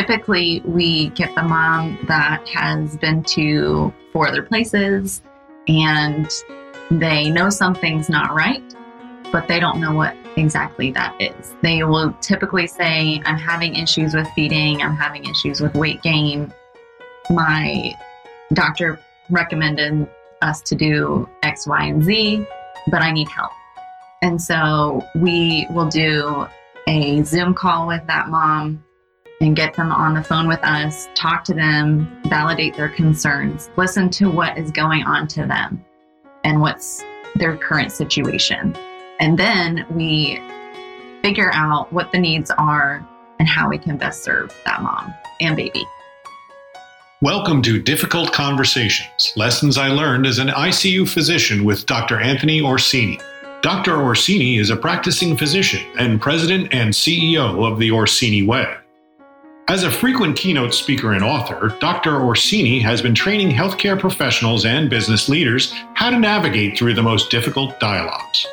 typically we get the mom that has been to four other places and they know something's not right, but they don't know what exactly that is. They will typically say, I'm having issues with feeding, I'm having issues with weight gain. My doctor recommended us to do X, Y, and Z, but I need help. And so we will do a Zoom call with that mom and get them on the phone with us, talk to them, validate their concerns, listen to what is going on to them and what's their current situation. And then we figure out what the needs are and how we can best serve that mom and baby. Welcome to Difficult Conversations Lessons I Learned as an ICU Physician with Dr. Anthony Orsini. Dr. Orsini is a practicing physician and president and CEO of the Orsini Way. As a frequent keynote speaker and author, Dr. Orsini has been training healthcare professionals and business leaders how to navigate through the most difficult dialogues.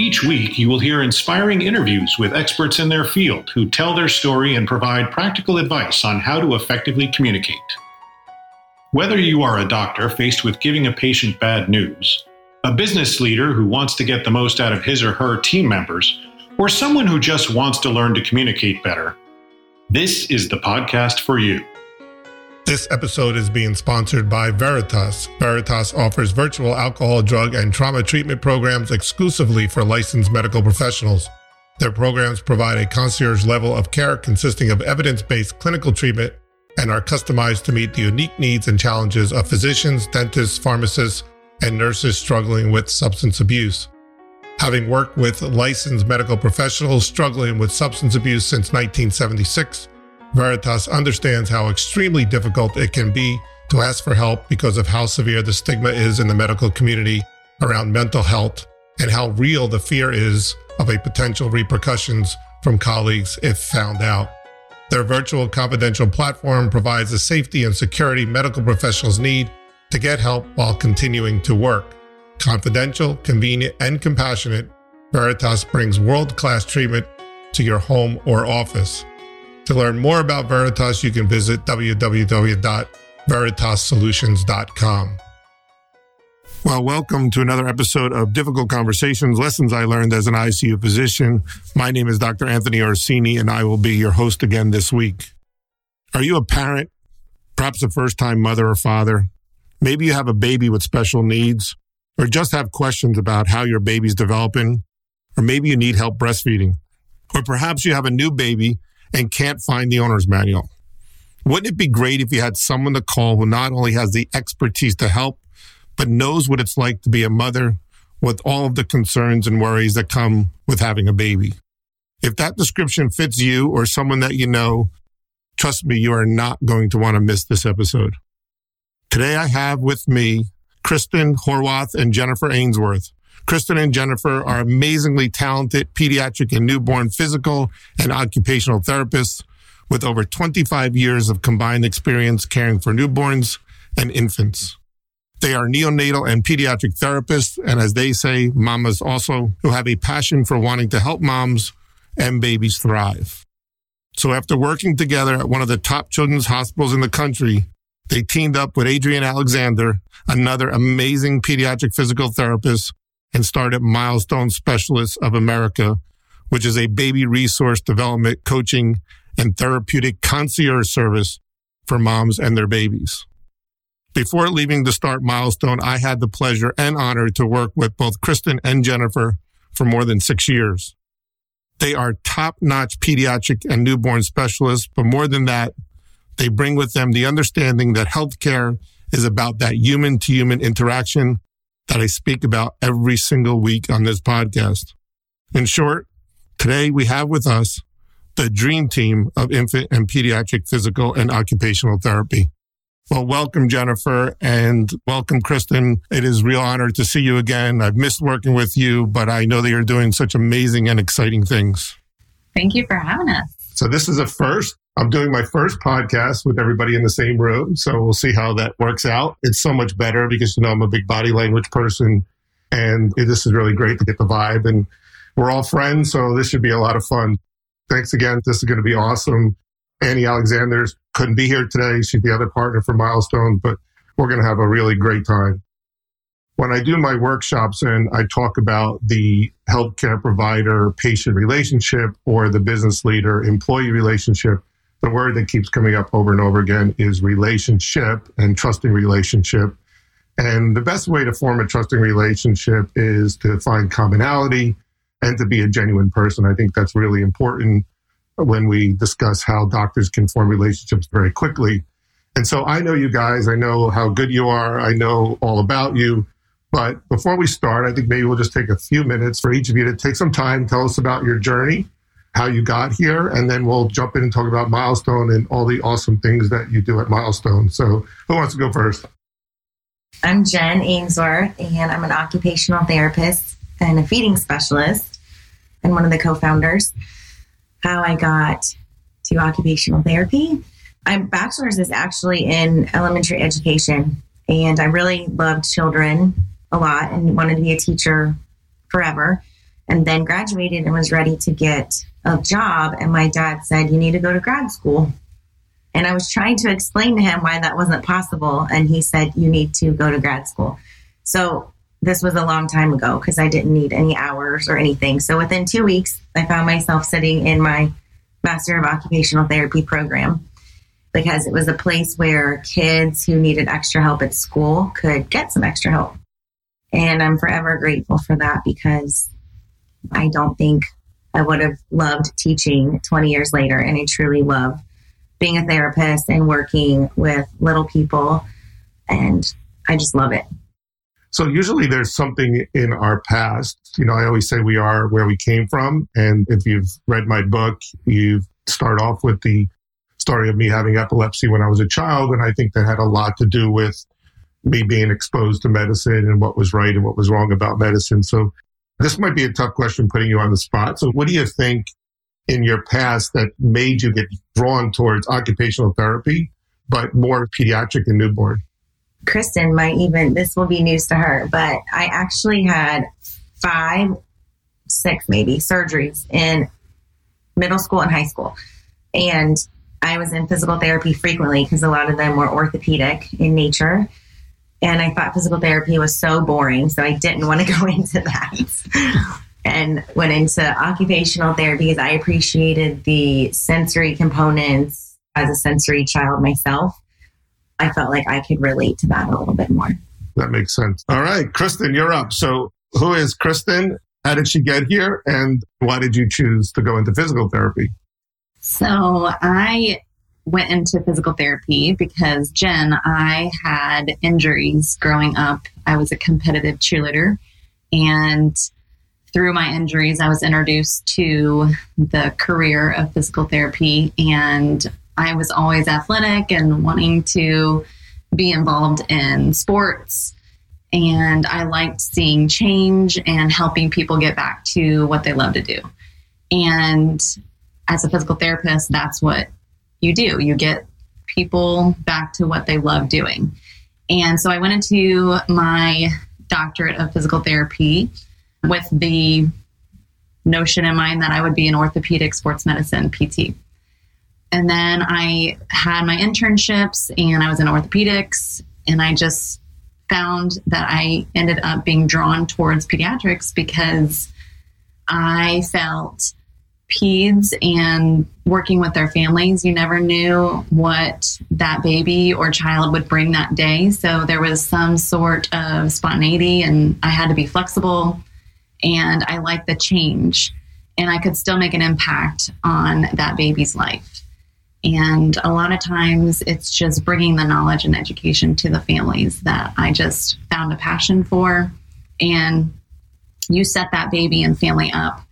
Each week, you will hear inspiring interviews with experts in their field who tell their story and provide practical advice on how to effectively communicate. Whether you are a doctor faced with giving a patient bad news, a business leader who wants to get the most out of his or her team members, or someone who just wants to learn to communicate better, this is the podcast for you. This episode is being sponsored by Veritas. Veritas offers virtual alcohol, drug, and trauma treatment programs exclusively for licensed medical professionals. Their programs provide a concierge level of care consisting of evidence based clinical treatment and are customized to meet the unique needs and challenges of physicians, dentists, pharmacists, and nurses struggling with substance abuse. Having worked with licensed medical professionals struggling with substance abuse since 1976, Veritas understands how extremely difficult it can be to ask for help because of how severe the stigma is in the medical community around mental health and how real the fear is of a potential repercussions from colleagues if found out. Their virtual confidential platform provides the safety and security medical professionals need to get help while continuing to work. Confidential, convenient, and compassionate, Veritas brings world class treatment to your home or office. To learn more about Veritas, you can visit www.veritassolutions.com. Well, welcome to another episode of Difficult Conversations Lessons I Learned as an ICU physician. My name is Dr. Anthony Orsini, and I will be your host again this week. Are you a parent, perhaps a first time mother or father? Maybe you have a baby with special needs, or just have questions about how your baby's developing, or maybe you need help breastfeeding, or perhaps you have a new baby and can't find the owner's manual. Wouldn't it be great if you had someone to call who not only has the expertise to help, but knows what it's like to be a mother with all of the concerns and worries that come with having a baby? If that description fits you or someone that you know, trust me, you are not going to want to miss this episode. Today I have with me Kristen Horwath and Jennifer Ainsworth. Kristen and Jennifer are amazingly talented pediatric and newborn physical and occupational therapists with over 25 years of combined experience caring for newborns and infants. They are neonatal and pediatric therapists, and as they say, mamas also, who have a passion for wanting to help moms and babies thrive. So after working together at one of the top children's hospitals in the country, they teamed up with Adrian Alexander, another amazing pediatric physical therapist and started Milestone Specialists of America, which is a baby resource development, coaching, and therapeutic concierge service for moms and their babies. Before leaving to start Milestone, I had the pleasure and honor to work with both Kristen and Jennifer for more than six years. They are top notch pediatric and newborn specialists, but more than that, they bring with them the understanding that healthcare is about that human to human interaction that I speak about every single week on this podcast. In short, today we have with us the dream team of infant and pediatric physical and occupational therapy. Well, welcome, Jennifer, and welcome, Kristen. It is real honor to see you again. I've missed working with you, but I know that you're doing such amazing and exciting things. Thank you for having us. So this is a first. I'm doing my first podcast with everybody in the same room. So we'll see how that works out. It's so much better because, you know, I'm a big body language person and this is really great to get the vibe and we're all friends. So this should be a lot of fun. Thanks again. This is going to be awesome. Annie Alexander's couldn't be here today. She's the other partner for Milestone, but we're going to have a really great time. When I do my workshops and I talk about the healthcare provider patient relationship or the business leader employee relationship, the word that keeps coming up over and over again is relationship and trusting relationship. And the best way to form a trusting relationship is to find commonality and to be a genuine person. I think that's really important when we discuss how doctors can form relationships very quickly. And so I know you guys, I know how good you are, I know all about you. But before we start, I think maybe we'll just take a few minutes for each of you to take some time, tell us about your journey, how you got here, and then we'll jump in and talk about Milestone and all the awesome things that you do at Milestone. So who wants to go first? I'm Jen Ainsworth, and I'm an occupational therapist and a feeding specialist, and one of the co founders. How I got to occupational therapy. My bachelor's is actually in elementary education, and I really loved children a lot and wanted to be a teacher forever. And then graduated and was ready to get a job. And my dad said, You need to go to grad school. And I was trying to explain to him why that wasn't possible. And he said, You need to go to grad school. So this was a long time ago because I didn't need any hours or anything. So within two weeks, I found myself sitting in my Master of Occupational Therapy program because it was a place where kids who needed extra help at school could get some extra help. And I'm forever grateful for that because I don't think I would have loved teaching 20 years later. And I truly love being a therapist and working with little people. And I just love it. So usually there's something in our past. You know, I always say we are where we came from. And if you've read my book, you start off with the story of me having epilepsy when I was a child. And I think that had a lot to do with me being exposed to medicine and what was right and what was wrong about medicine. So this might be a tough question putting you on the spot. So what do you think in your past that made you get drawn towards occupational therapy, but more pediatric and newborn? Kristen might even, this will be news to her, but I actually had five, six maybe surgeries in middle school and high school. And I was in physical therapy frequently because a lot of them were orthopedic in nature. And I thought physical therapy was so boring. So I didn't want to go into that and went into occupational therapy because I appreciated the sensory components as a sensory child myself. I felt like I could relate to that a little bit more. That makes sense. All right, Kristen, you're up. So, who is Kristen? How did she get here? And why did you choose to go into physical therapy? So, I went into physical therapy because Jen, I had injuries growing up. I was a competitive cheerleader and through my injuries, I was introduced to the career of physical therapy, and I was always athletic and wanting to be involved in sports. And I liked seeing change and helping people get back to what they love to do. And as a physical therapist, that's what you do. You get people back to what they love doing. And so I went into my doctorate of physical therapy with the notion in mind that I would be an orthopedic sports medicine PT. And then I had my internships and I was in orthopedics and I just found that I ended up being drawn towards pediatrics because I felt peds and working with their families, you never knew what that baby or child would bring that day. So there was some sort of spontaneity and I had to be flexible and I like the change and I could still make an impact on that baby's life. And a lot of times it's just bringing the knowledge and education to the families that I just found a passion for. And you set that baby and family up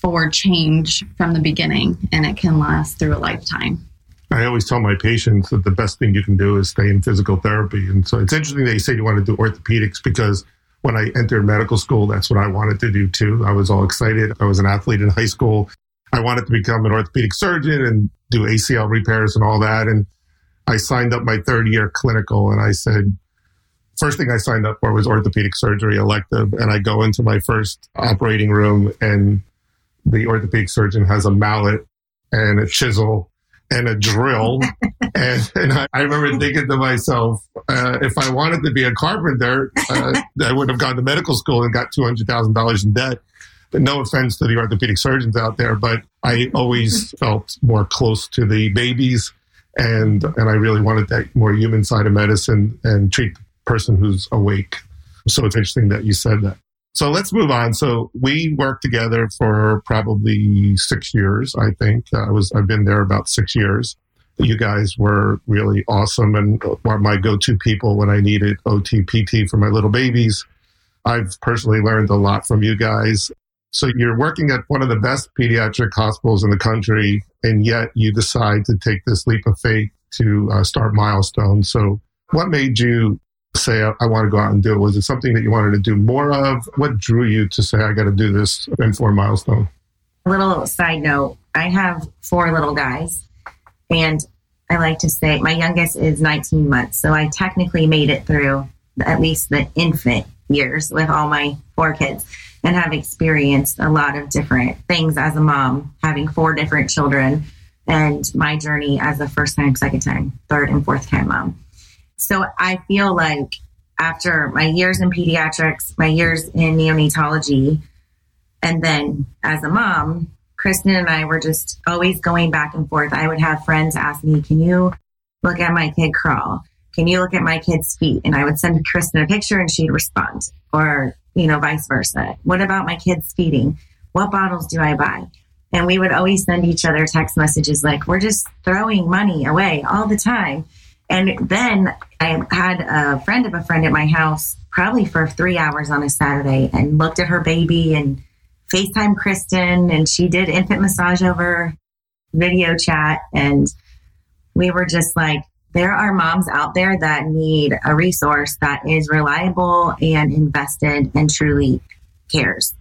for change from the beginning, and it can last through a lifetime. I always tell my patients that the best thing you can do is stay in physical therapy. And so it's interesting that you say you want to do orthopedics because when I entered medical school, that's what I wanted to do too. I was all excited. I was an athlete in high school. I wanted to become an orthopedic surgeon and do ACL repairs and all that. And I signed up my third year clinical and I said, first thing I signed up for was orthopedic surgery elective. And I go into my first operating room and the orthopedic surgeon has a mallet and a chisel and a drill. and, and I, I, remember thinking to myself, uh, if I wanted to be a carpenter, uh, I would have gone to medical school and got $200,000 in debt. But no offense to the orthopedic surgeons out there, but I always felt more close to the babies. And, and I really wanted that more human side of medicine and treat the person who's awake. So it's interesting that you said that. So let's move on. So we worked together for probably six years, I think. I was I've been there about six years. You guys were really awesome and were my go-to people when I needed OTPT for my little babies. I've personally learned a lot from you guys. So you're working at one of the best pediatric hospitals in the country, and yet you decide to take this leap of faith to uh, start Milestone. So what made you say, I, I, want to go out and do it? Was it something that you wanted to do more of? What drew you to say, I got to do this in four milestone? A little side note I have four little guys, and I like to say my youngest is 19 months. So I technically made it through at least the infant years with all my four kids and have experienced a lot of different things as a mom, having four different children, and my journey as a first time, second time, third, and fourth time mom. So I feel like after my years in pediatrics, my years in neonatology, and then as a mom, Kristen and I were just always going back and forth. I would have friends ask me, Can you look at my kid crawl? Can you look at my kid's feet? And I would send Kristen a picture and she'd respond, or, you know, vice versa. What about my kid's feeding? What bottles do I buy? And we would always send each other text messages like, We're just throwing money away all the time. And then I had a friend of a friend at my house probably for three hours on a Saturday and looked at her baby and FaceTime Kristen and she did infant massage over video chat. And we were just like, there are moms out there that need a resource that is reliable and invested and truly cares.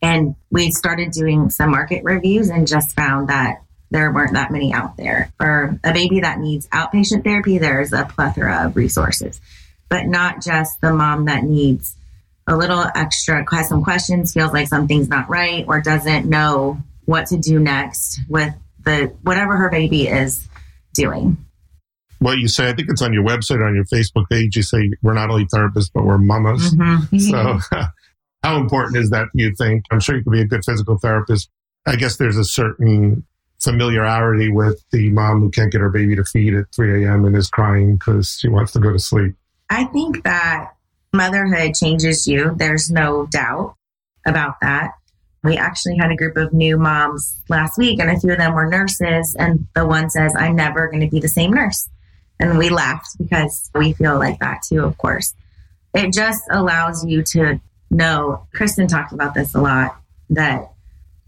And we started doing some market reviews and just found that there weren't that many out there. For a baby that needs outpatient therapy, there's a plethora of resources, but not just the mom that needs a little extra, has some questions, feels like something's not right, or doesn't know what to do next with the whatever her baby is doing. What you say, I think it's on your website, on your Facebook page. You say we're not only therapists, but we're mamas. Mm-hmm. So, how important is that? Do you think? I'm sure you could be a good physical therapist. I guess there's a certain familiarity with the mom who can't get her baby to feed at 3 a.m. and is crying because she wants to go to sleep. I think that motherhood changes you. There's no doubt about that. We actually had a group of new moms last week, and a few of them were nurses. And the one says, I'm never going to be the same nurse. And we laughed because we feel like that too, of course. It just allows you to know. Kristen talked about this a lot that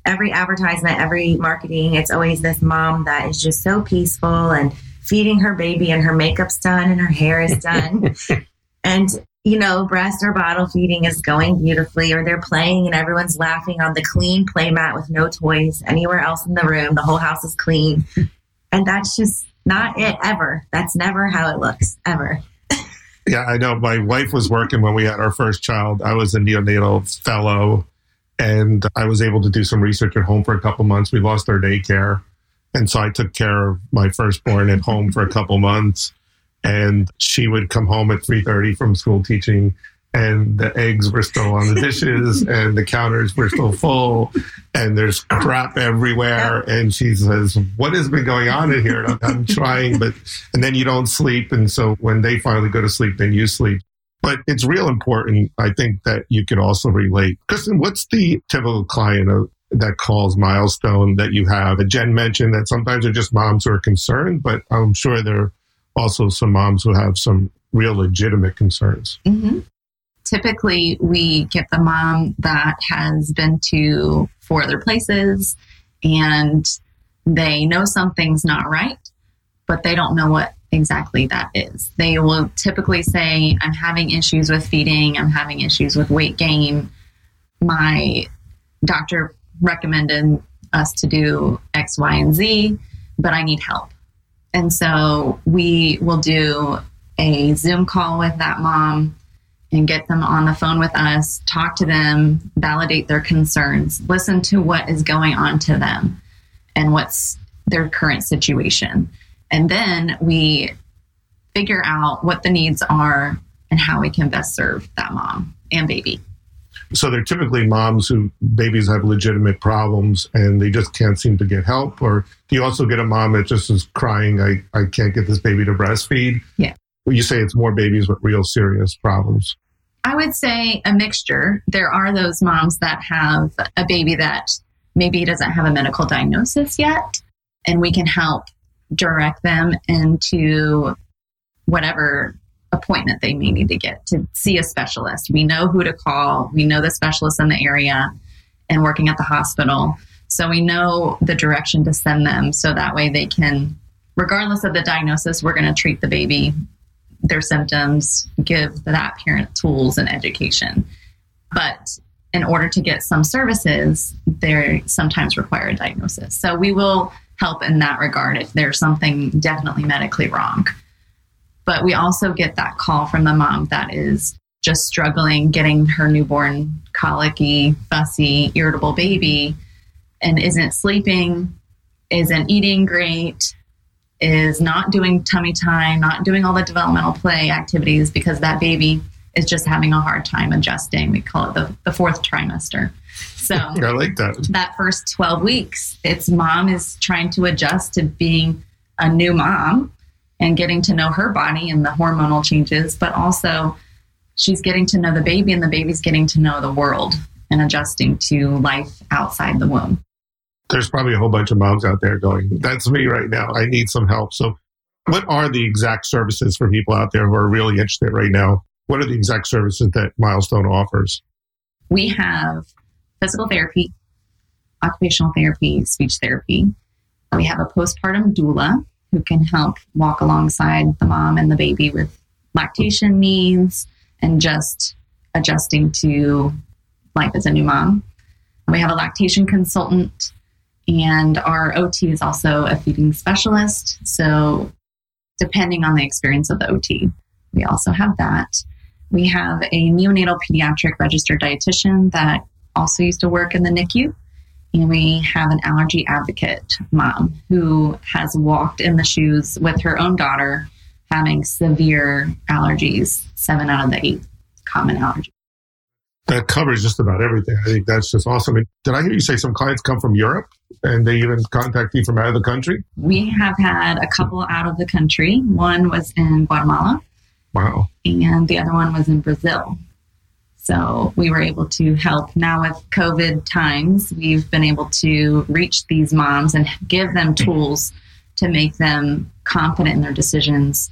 every advertisement, every marketing, it's always this mom that is just so peaceful and feeding her baby and her makeup's done and her hair is done. and, you know, breast or bottle feeding is going beautifully, or they're playing and everyone's laughing on the clean play mat with no toys anywhere else in the room. The whole house is clean. And that's just not it ever. That's never how it looks, ever. yeah, I know. My wife was working when we had our first child. I was a neonatal fellow and I was able to do some research at home for a couple months. We lost our daycare. And so I took care of my firstborn at home for a couple months. And she would come home at 3.30 from school teaching and the eggs were still on the dishes and the counters were still full and there's crap everywhere and she says what has been going on in here I'm, I'm trying but and then you don't sleep and so when they finally go to sleep then you sleep but it's real important, I think, that you can also relate. Kristen, what's the typical client of, that calls milestone that you have? Jen mentioned that sometimes they're just moms who are concerned, but I'm sure there are also some moms who have some real legitimate concerns. Mm-hmm. Typically, we get the mom that has been to four other places and they know something's not right, but they don't know what exactly that is. They will typically say, I'm having issues with feeding, I'm having issues with weight gain. My doctor recommended us to do X, Y, and Z, but I need help. And so we will do a Zoom call with that mom and get them on the phone with us, talk to them, validate their concerns, listen to what is going on to them and what's their current situation. And then we figure out what the needs are and how we can best serve that mom and baby. So they're typically moms who babies have legitimate problems and they just can't seem to get help. Or do you also get a mom that just is crying, I, I can't get this baby to breastfeed? Yeah. You say it's more babies with real serious problems. I would say a mixture. There are those moms that have a baby that maybe doesn't have a medical diagnosis yet, and we can help direct them into whatever appointment they may need to get to see a specialist. We know who to call, we know the specialists in the area and working at the hospital. So we know the direction to send them so that way they can, regardless of the diagnosis, we're going to treat the baby, their symptoms, give that parent tools and education. But in order to get some services, they sometimes require a diagnosis. So we will help in that regard if there's something definitely medically wrong. But we also get that call from the mom that is just struggling getting her newborn colicky, fussy, irritable baby and isn't sleeping, isn't eating great, is not doing tummy time, not doing all the developmental play activities because that baby is just having a hard time adjusting. We call it the, the fourth trimester. So I like that. That first 12 weeks, its mom is trying to adjust to being a new mom and getting to know her body and the hormonal changes, but also she's getting to know the baby and the baby's getting to know the world and adjusting to life outside the womb. There's probably a whole bunch of moms out there going, That's me right now. I need some help. So, what are the exact services for people out there who are really interested right now? What are the exact services that Milestone offers? We have physical therapy, occupational therapy, speech therapy. We have a postpartum doula who can help walk alongside the mom and the baby with lactation needs and just adjusting to life as a new mom. We have a lactation consultant, and our OT is also a feeding specialist. So, depending on the experience of the OT, we also have that. We have a neonatal pediatric registered dietitian that also used to work in the NICU. And we have an allergy advocate mom who has walked in the shoes with her own daughter having severe allergies, seven out of the eight common allergies. That covers just about everything. I think that's just awesome. Did I hear you say some clients come from Europe and they even contact you from out of the country? We have had a couple out of the country. One was in Guatemala. Wow. And the other one was in Brazil. So we were able to help. Now, with COVID times, we've been able to reach these moms and give them tools to make them confident in their decisions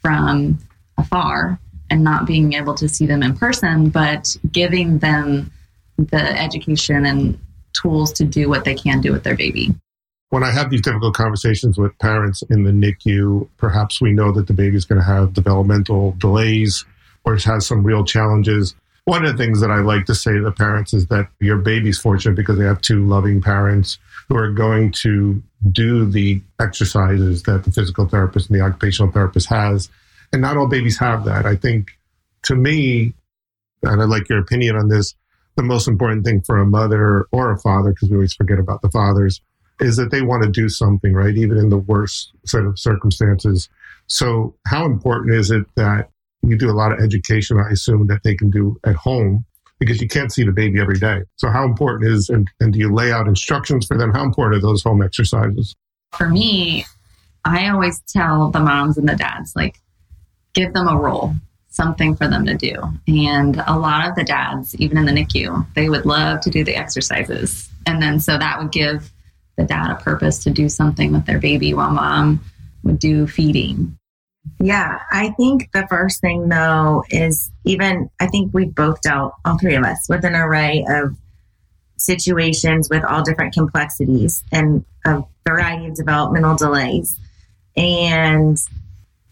from afar and not being able to see them in person, but giving them the education and tools to do what they can do with their baby. When I have these difficult conversations with parents in the NICU, perhaps we know that the baby is going to have developmental delays or has some real challenges. One of the things that I like to say to the parents is that your baby's fortunate because they have two loving parents who are going to do the exercises that the physical therapist and the occupational therapist has. And not all babies have that. I think to me, and I'd like your opinion on this, the most important thing for a mother or a father, because we always forget about the fathers, is that they want to do something, right? Even in the worst set of circumstances. So, how important is it that you do a lot of education, I assume, that they can do at home because you can't see the baby every day. So, how important is, and, and do you lay out instructions for them? How important are those home exercises? For me, I always tell the moms and the dads, like, give them a role, something for them to do. And a lot of the dads, even in the NICU, they would love to do the exercises. And then so that would give the dad a purpose to do something with their baby while mom would do feeding yeah, I think the first thing though is even, I think we've both dealt, all three of us, with an array of situations with all different complexities and a variety of developmental delays. And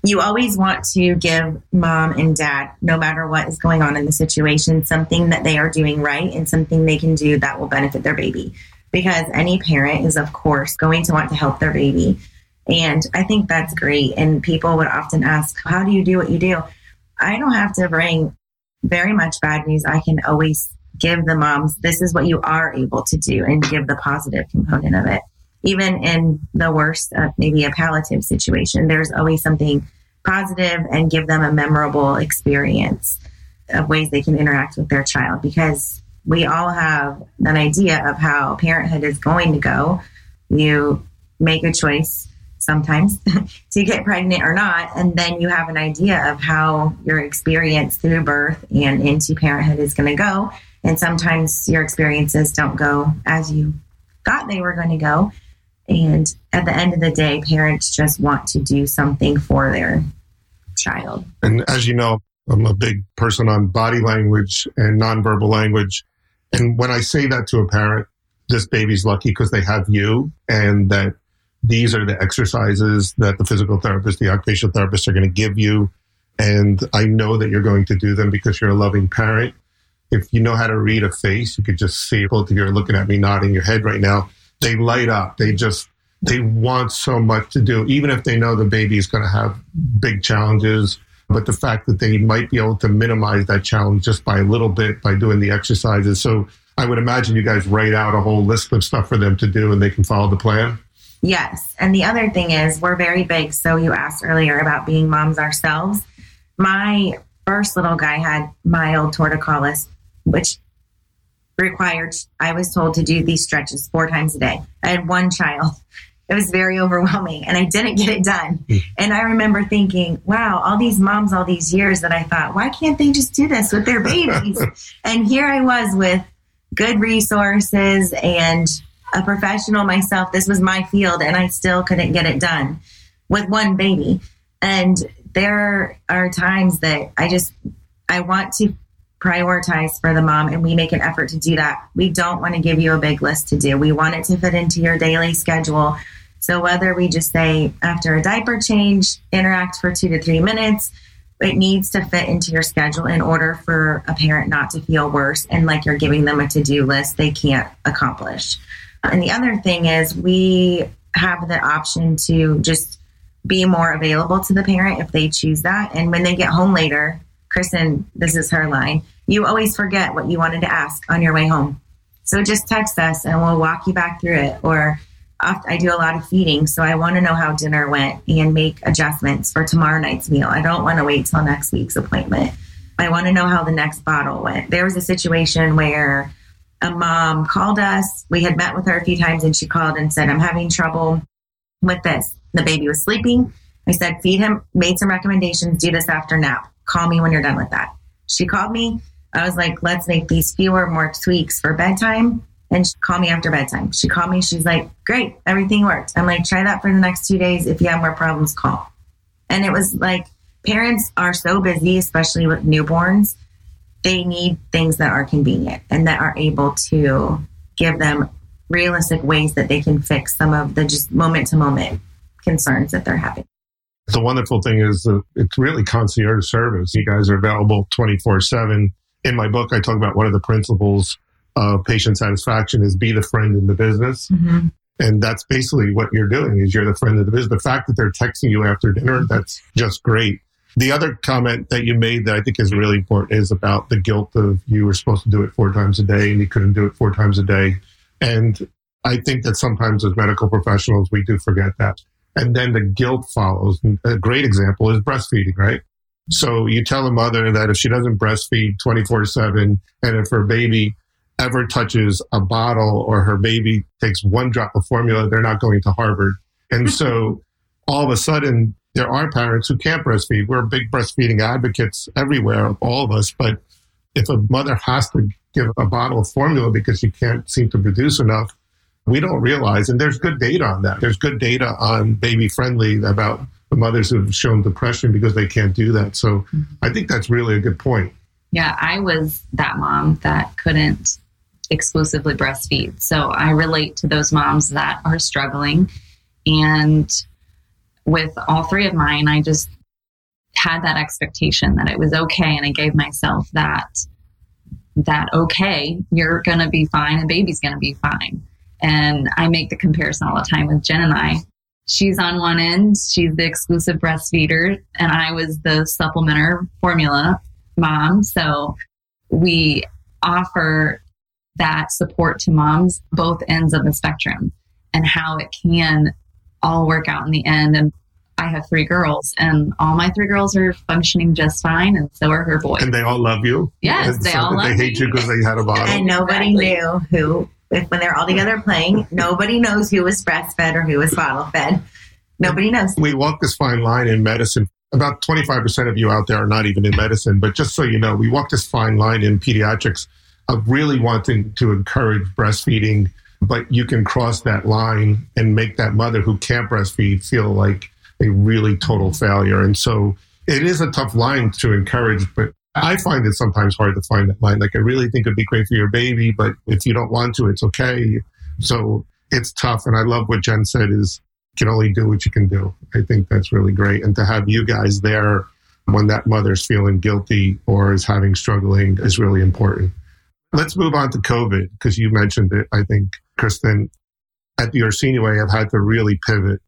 you always want to give mom and dad, no matter what is going on in the situation, something that they are doing right and something they can do that will benefit their baby. Because any parent is, of course, going to want to help their baby. And I think that's great. And people would often ask, How do you do what you do? I don't have to bring very much bad news. I can always give the moms, this is what you are able to do and give the positive component of it. even in the worst, uh, maybe a palliative situation, there's always something positive and give them a memorable experience of ways they can interact with their child because we all have an idea of how parenthood is going to go. You make a choice sometimes to get pregnant or not, and then you have an idea of how your experience through birth and into parenthood is going to go. And sometimes your experiences don't go as you thought they were going to go. And at the end of the day, parents just want to do something for their child. And as you know, I'm a big person on body language and nonverbal language. And when I say that to a parent, this baby's lucky because they have you and that these are the exercises that the physical therapist, the occupational therapist are going to give you. And I know that you're going to do them because you're a loving parent. If you know how to read a face, you could just see both of you are looking at me nodding your head right now. They light up. They just, they want so much to do, even if they know the baby is going to have big challenges. But the fact that they might be able to minimize that challenge just by a little bit by doing the exercises. So I would imagine you guys write out a whole list of stuff for them to do and they can follow the plan. Yes. And the other thing is, we're very big. So you asked earlier about being moms ourselves. My first little guy had mild torticollis, which required, I was told to do these stretches four times a day. I had one child. It was very overwhelming and I didn't get it done. Mm. And I remember thinking, wow, all these moms, all these years that I thought, why can't they just do this with their babies? and here I was with good resources and a professional myself. This was my field, and I still couldn't get it done with one baby. And there are times that I just I want to prioritize for the mom, and we make an effort to do that. We don't want to give you a big list to do. We want it to fit into your daily schedule. So whether we just say after a diaper change, interact for two to three minutes, it needs to fit into your schedule in order for a parent not to feel worse and like you're giving them a to-do list they can't accomplish. And the other thing is, we have the option to just be more available to the parent if they choose that. And when they get home later, Kristen, this is her line, you always forget what you wanted to ask on your way home. So just text us and we'll walk you back through it. Or I do a lot of feeding, so I want to know how dinner went and make adjustments for tomorrow night's meal. I don't want to wait till next week's appointment. I want to know how the next bottle went. There was a situation where a mom called us. We had met with her a few times and she called and said, I'm having trouble with this. The baby was sleeping. I said, feed him, made some recommendations, do this after nap. Call me when you're done with that. She called me. I was like, let's make these fewer, more tweaks for bedtime and call me after bedtime. She called me. She's like, great, everything worked. I'm like, try that for the next two days. If you have more problems, call. And it was like, parents are so busy, especially with newborns they need things that are convenient and that are able to give them realistic ways that they can fix some of the just moment to moment concerns that they're having. The wonderful thing is that it's really concierge service. You guys are available 24 7. In my book, I talk about one of the principles of patient satisfaction is be the friend in the business. Mm-hmm. And that's basically what you're doing is you're the friend of the business. The fact that they're texting you after dinner, that's just great. The other comment that you made that I think is really important is about the guilt of you were supposed to do it four times a day and you couldn't do it four times a day. And I think that sometimes as medical professionals, we do forget that. And then the guilt follows. A great example is breastfeeding, right? So you tell a mother that if she doesn't breastfeed 24 7 and if her baby ever touches a bottle or her baby takes one drop of formula, they're not going to Harvard. And so all of a sudden, there are parents who can't breastfeed. We're big breastfeeding advocates everywhere, all of us. But if a mother has to give a bottle of formula because she can't seem to produce enough, we don't realize, and there's good data on that. There's good data on baby friendly about the mothers who've shown depression because they can't do that. So mm-hmm. I think that's really a good point. Yeah, I was that mom that couldn't exclusively breastfeed. So I relate to those moms that are struggling. And with all three of mine, I just had that expectation that it was okay. And I gave myself that, that okay, you're going to be fine and baby's going to be fine. And I make the comparison all the time with Jen and I. She's on one end, she's the exclusive breastfeeder, and I was the supplementer formula mom. So we offer that support to moms, both ends of the spectrum. and how it can all work out in the end. And I have three girls, and all my three girls are functioning just fine, and so are her boys. And they all love you. Yes, And they so all love They hate me. you because they had a bottle. And nobody Exactly. knew who, if when they're all together playing, nobody knows who was breastfed or who was bottle fed. Nobody knows. we walk this fine line in medicine. About 25% of you out there are not even in medicine, but just so you know, we walk this fine line in pediatrics of really wanting to encourage breastfeeding, but you can cross that line and make that mother who can't breastfeed feel like a really total failure. And so it is a tough line to encourage, but I find it sometimes hard to find that line. Like, I really think it'd be great for your baby, but if you don't want to, it's okay. So it's tough. And I love what Jen said is you can only do what you can do. I think that's really great. And to have you guys there when that mother's feeling guilty or is having struggling is really important. Let's move on to COVID because you mentioned it. I think, Kristen, at the Orsini Way, I've had to really pivot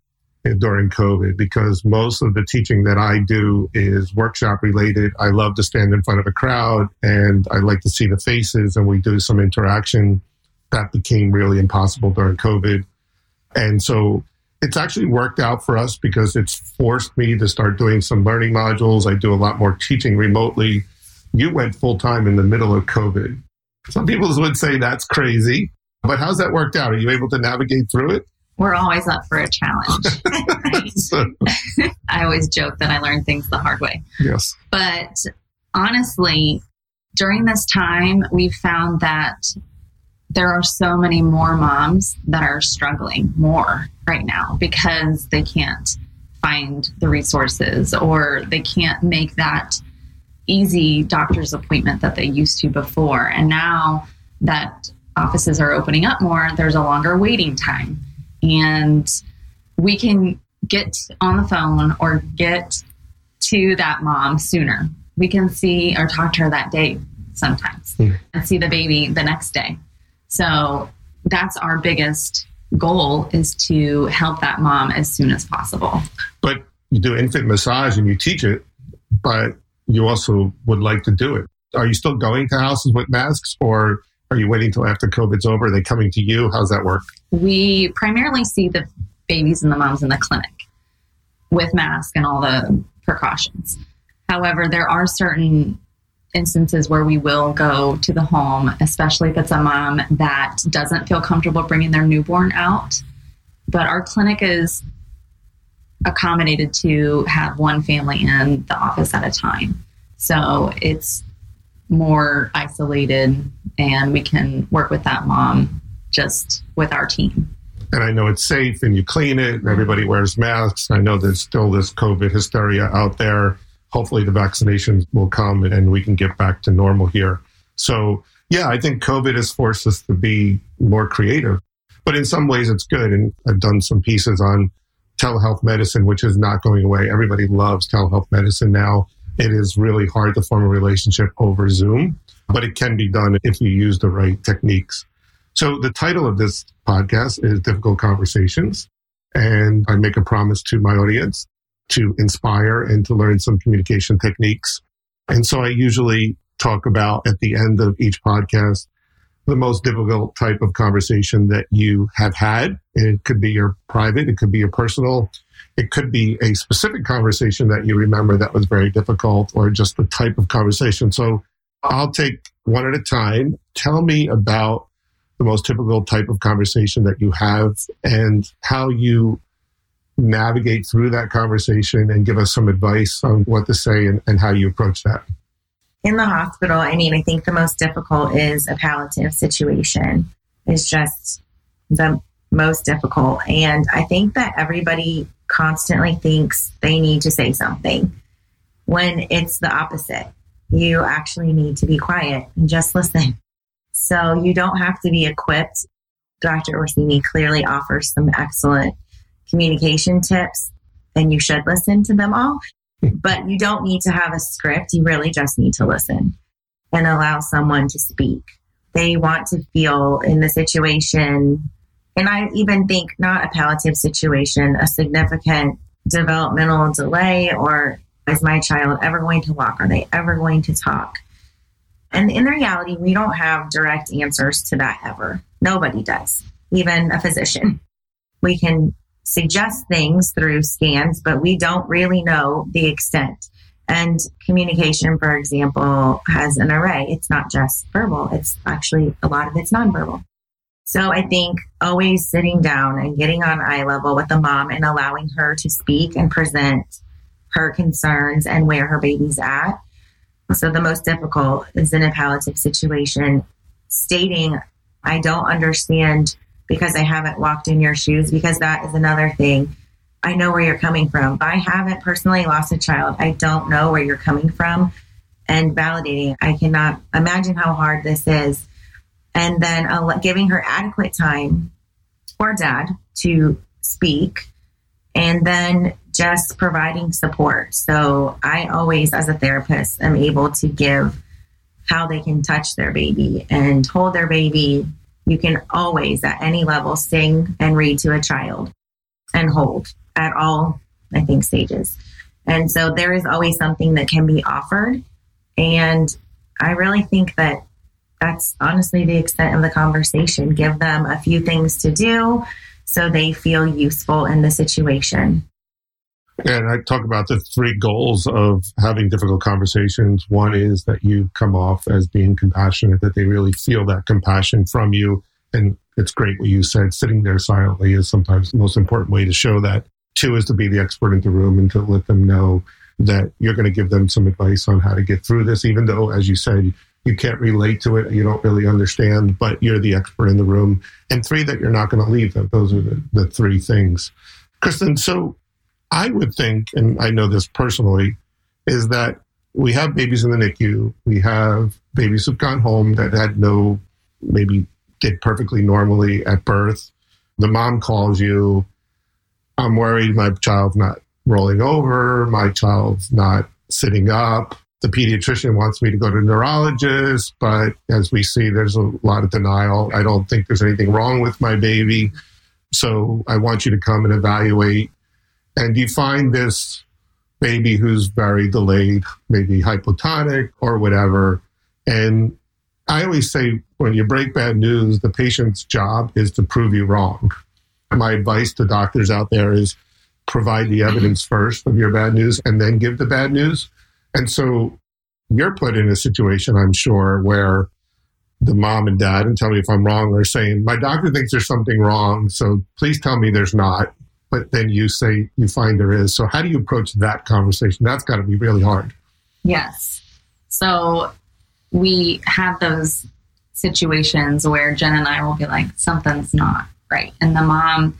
during COVID because most of the teaching that I do is workshop related. I love to stand in front of a crowd and I like to see the faces and we do some interaction. That became really impossible during COVID. And so it's actually worked out for us because it's forced me to start doing some learning modules. I do a lot more teaching remotely. You went full time in the middle of COVID. Some people would say that's crazy, but how's that worked out? Are you able to navigate through it? We're always up for a challenge. So, I always joke that I learned things the hard way. yes. But honestly, during this time, we've found that there are so many more moms that are struggling more right now because they can't find the resources or they can't make that easy doctor's appointment that they used to before. And now that offices are opening up more, there's a longer waiting time. And we can get on the phone or get to that mom sooner. We can see or talk to her that day sometimes Hmm. and see the baby the next day. So that's our biggest goal is to help that mom as soon as possible. But you do infant massage and you teach it, but you also would like to do it. Are you still going to houses with masks or are you waiting till after COVID's over? Are they coming to you? How's that work? We primarily see the babies and the moms in the clinic with masks and all the precautions. However, there are certain instances where we will go to the home, especially if it's a mom that doesn't feel comfortable bringing their newborn out. But our clinic is accommodated to have one family in the office at a time. So it's more isolated and we can work with that mom just with our team. And I know it's safe and you clean it and everybody wears masks. I know there's still this COVID hysteria out there. Hopefully the vaccinations will come and we can get back to normal here. So yeah, I think COVID has forced us to be more creative, but in some ways it's good. And I've done some pieces on telehealth medicine, which is not going away. Everybody loves telehealth medicine now. It is really hard to form a relationship over Zoom, but it can be done if you use the right techniques. So the title of this podcast is Difficult Conversations. And I make a promise to my audience to inspire and to learn some communication techniques. And so I usually talk about at the end of each podcast the most difficult type of conversation that you have had. And it could be your private, it could be your personal, it could be a specific conversation that you remember that was very difficult or just the type of conversation. So I'll take one at a time. Tell me about the most typical type of conversation that you have and how you navigate through that conversation and give us some advice on what to say and, and how you approach that. In the hospital, I mean, I think the most difficult is a palliative situation. Is just the most difficult, and I think that everybody constantly thinks they need to say something when it's the opposite. You actually need to be quiet and just listen. So you don't have to be equipped. Dr. Orsini clearly offers some excellent communication tips, and you should listen to them all but you don't need to have a script. You really just need to listen and allow someone to speak. They want to feel in the situation, and I even think not a palliative situation, a significant developmental delay, or is my child ever going to walk? Are they ever going to talk? And in reality, we don't have direct answers to that ever. Nobody does, even a physician. we can suggest things through scans, but we don't really know the extent. And communication, for example, has an array. It's not just verbal, it's actually a lot of it's nonverbal. So I think always sitting down and getting on eye level with the mom and allowing her to speak and present her concerns and where her baby's at. So the most difficult is in a palliative situation, stating, I don't understand because I haven't walked in your shoes, because that is another thing. I know where you're coming from. But I haven't personally lost a child. I don't know where you're coming from. And validating, I cannot imagine how hard this is. And then giving her adequate time or dad to speak. And then just providing support. So I always, as a therapist, am able to give how they can touch their baby and hold their baby. You can always, at any level, sing and read to a child and hold at all, I think, stages. And so there is always something that can be offered. And I really think that that's honestly the extent of the conversation. Give them a few things to do so they feel useful in the situation. And I talk about the three goals of having difficult conversations. One is that you come off as being compassionate, that they really feel that compassion from you. And it's great what you said. Sitting there silently is sometimes the most important way to show that. Two is to be the expert in the room and to let them know that you're going to give them some advice on how to get through this, even though, as you said, you can't relate to it, you don't really understand, but you're the expert in the room. And three, that you're not going to leave them. Those are the, the three things. Kristen, so I would think, and I know this personally, is that we have babies in the NICU. We have babies who've gone home that had no, maybe did perfectly normally at birth. The mom calls you, I'm worried my child's not rolling over, my child's not sitting up. The pediatrician wants me to go to a neurologist, but as we see, there's a lot of denial. I don't think there's anything wrong with my baby. So I want you to come and evaluate and you find this baby who's very delayed, maybe hypotonic or whatever. And I always say when you break bad news, the patient's job is to prove you wrong. My advice to doctors out there is provide the evidence first of your bad news and then give the bad news. And so you're put in a situation, I'm sure, where the mom and dad, and tell me if I'm wrong, are saying, My doctor thinks there's something wrong, so please tell me there's not but then you say you find there is. So how do you approach that conversation? That's got to be really hard. Yes. So we have those situations where Jen and I will be like, something's not right. And the mom,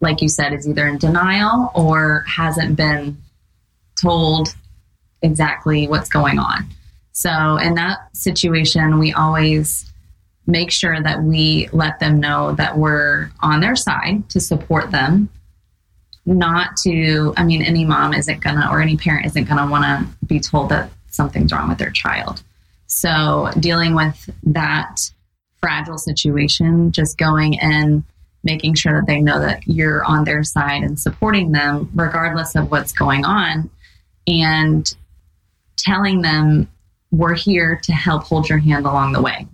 like you said, is either in denial or hasn't been told exactly what's going on. So in that situation, we always make sure that we let them know that we're on their side to support them. Not to i mean any mom isn't gonna or any parent isn't gonna want to be told that something's wrong with their child. So dealing with that fragile situation just going and making sure that they know that you're on their side and supporting them regardless of what's going on and telling them we're here to help hold your hand along the way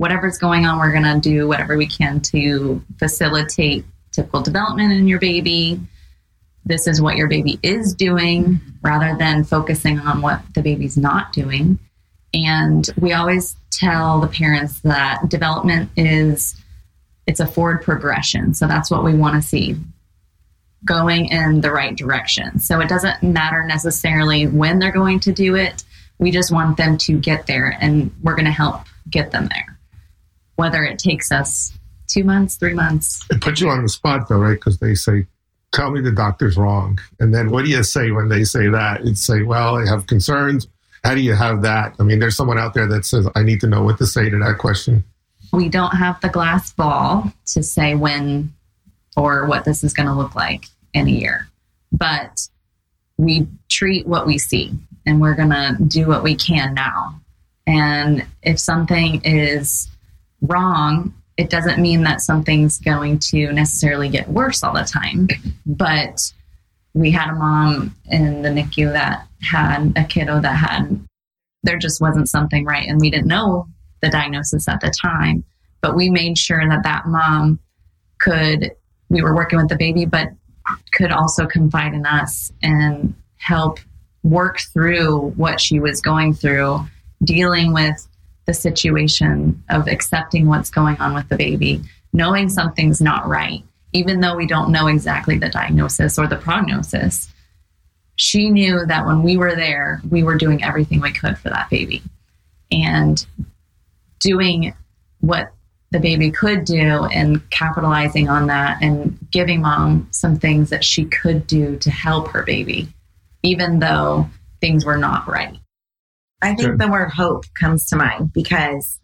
whatever's going on, we're going to do whatever we can to facilitate typical development in your baby. This is what your baby is doing rather than focusing on what the baby's not doing. And we always tell the parents that development is it's a forward progression. So that's what we want to see going in the right direction. So it doesn't matter necessarily when they're going to do it. We just want them to get there and we're going to help get them there whether it takes us two months, three months. It puts you on the spot though, right? Because they say, tell me the doctor's wrong. And then what do you say when they say that? It's say, well, I have concerns. How do you have that? I mean, there's someone out there that says, I need to know what to say to that question. We don't have the glass ball to say when or what this is going to look like in a year, but we treat what we see and we're going to do what we can now. And if something is wrong, it doesn't mean that something's going to necessarily get worse all the time. But we had a mom in the NICU that had a kiddo that had, there just wasn't something right. And we didn't know the diagnosis at the time. But we made sure that that mom could we were working with the baby, but could also confide in us and help work through what she was going through, dealing with the situation of accepting what's going on with the baby, knowing something's not right, even though we don't know exactly the diagnosis or the prognosis. She knew that when we were there, we were doing everything we could for that baby and doing what the baby could do and capitalizing on that and giving mom some things that she could do to help her baby, even though things were not right. I think the word hope comes to mind because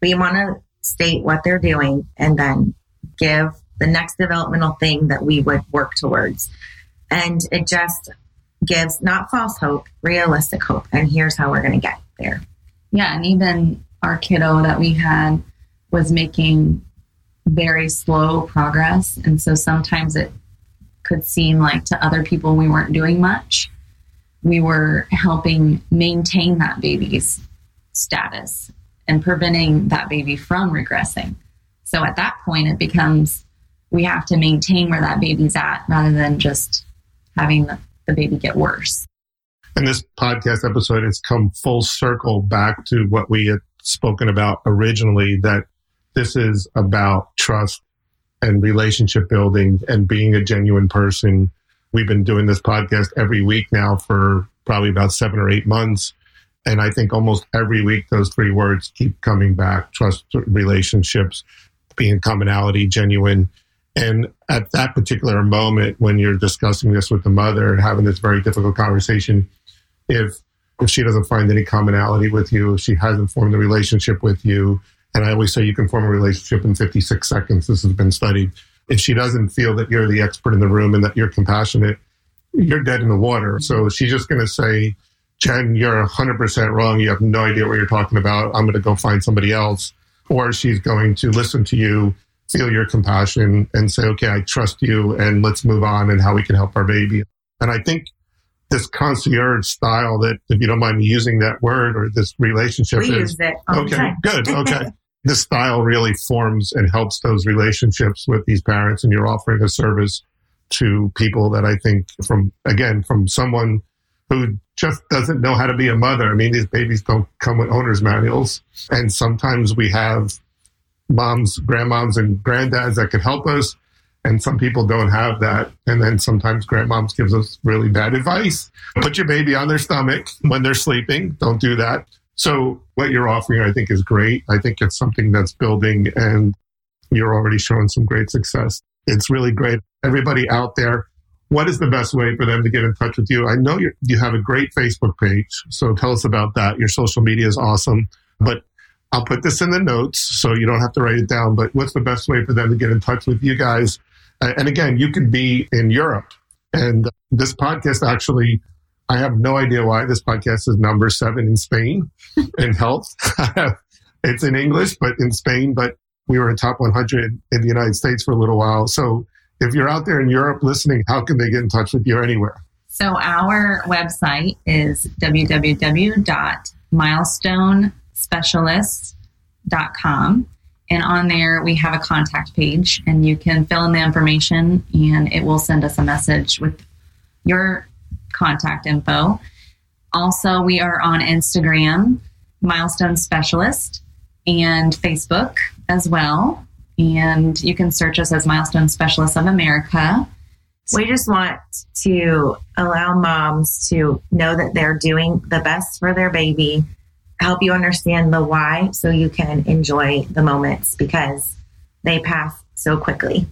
we want to state what they're doing and then give the next developmental thing that we would work towards. And it just gives not false hope, realistic hope. And here's how we're going to get there. Yeah. And even our kiddo that we had was making very slow progress. And so sometimes it could seem like to other people we weren't doing much. We were helping maintain that baby's status and preventing that baby from regressing. So at that point, it becomes we have to maintain where that baby's at rather than just having the, the baby get worse. And this podcast episode has come full circle back to what we had spoken about originally that this is about trust and relationship building and being a genuine person. We've been doing this podcast every week now for probably about seven or eight months. And I think almost every week, those three words keep coming back trust, relationships, being commonality, genuine. And at that particular moment, when you're discussing this with the mother and having this very difficult conversation, if if she doesn't find any commonality with you, if she hasn't formed a relationship with you, and I always say you can form a relationship in 56 seconds. This has been studied. If she doesn't feel that you're the expert in the room and that you're compassionate, you're dead in the water. So mm-hmm. she's just going to say, Jen, you're 100% wrong. You have no idea what you're talking about. I'm going to go find somebody else. Or she's going to listen to you, feel your compassion, and say, okay, I trust you, and let's move on and how we can help our baby. And I think this concierge style that, if you don't mind me using that word, or this relationship We is use it. all the okay, good, okay. this style really forms and helps those relationships with these parents, and you're offering a service to people that I think from again from someone who just doesn't know how to be a mother. I mean, these babies don't come with owner's manuals, and sometimes we have moms, grandmoms, and granddads that could help us. And some people don't have that. And then sometimes grandmoms gives us really bad advice. Put your baby on their stomach when they're sleeping. Don't do that. So what you're offering, I think, is great. I think it's something that's building and you're already showing some great success. It's really great. Everybody out there, what is the best way for them to get in touch with you? I know you you have a great Facebook page. So tell us about that. Your social media is awesome. But I'll put this in the notes so you don't have to write it down. But what's the best way for them to get in touch with you guys? And again, you could be in Europe. And this podcast actually, I have no idea why this podcast is number seven in Spain in health. it's in English, but in Spain, but we were in top 100 in the United States for a little while. So if you're out there in Europe listening, how can they get in touch with you anywhere? So our website is www.milestonespecialist.com. And on there, we have a contact page, and you can fill in the information, and it will send us a message with your contact info. Also, we are on Instagram, Milestone Specialist, and Facebook as well. And you can search us as Milestone Specialists of America. We just want to allow moms to know that they're doing the best for their baby, help you understand the why so you can enjoy the moments because they pass so quickly.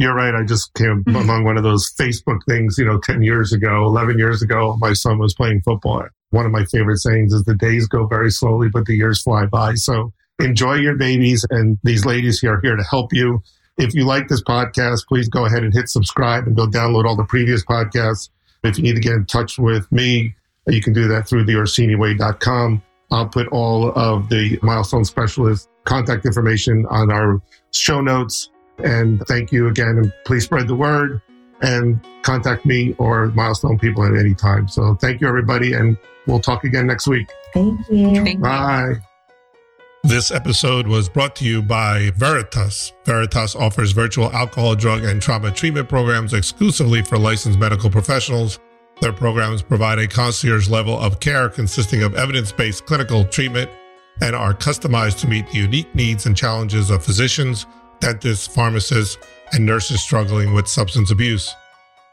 You're right. I just came mm-hmm. among one of those Facebook things, you know, 10 years ago, 11 years ago, my son was playing football. One of my favorite sayings is the days go very slowly, but the years fly by. So enjoy your babies. And these ladies here are here to help you. If you like this podcast, please go ahead and hit subscribe and go download all the previous podcasts. If you need to get in touch with me, you can do that through the orsiniway.com. I'll put all of the milestone specialist contact information on our show notes. And thank you again. And please spread the word and contact me or milestone people at any time. So thank you, everybody. And we'll talk again next week. Thank you. Thank you. Bye. This episode was brought to you by Veritas. Veritas offers virtual alcohol, drug, and trauma treatment programs exclusively for licensed medical professionals. Their programs provide a concierge level of care consisting of evidence based clinical treatment and are customized to meet the unique needs and challenges of physicians, dentists, pharmacists, and nurses struggling with substance abuse.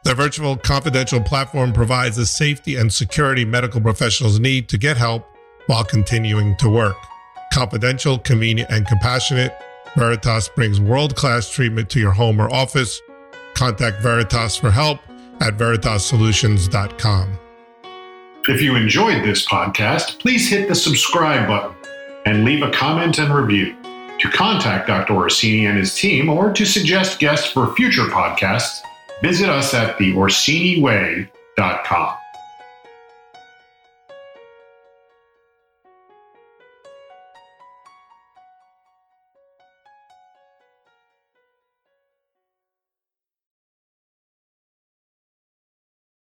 Their virtual confidential platform provides the safety and security medical professionals need to get help while continuing to work. Confidential, convenient, and compassionate, Veritas brings world class treatment to your home or office. Contact Veritas for help at veritassolutions.com. If you enjoyed this podcast, please hit the subscribe button and leave a comment and review. To contact Dr. Orsini and his team or to suggest guests for future podcasts, visit us at theorsiniway.com.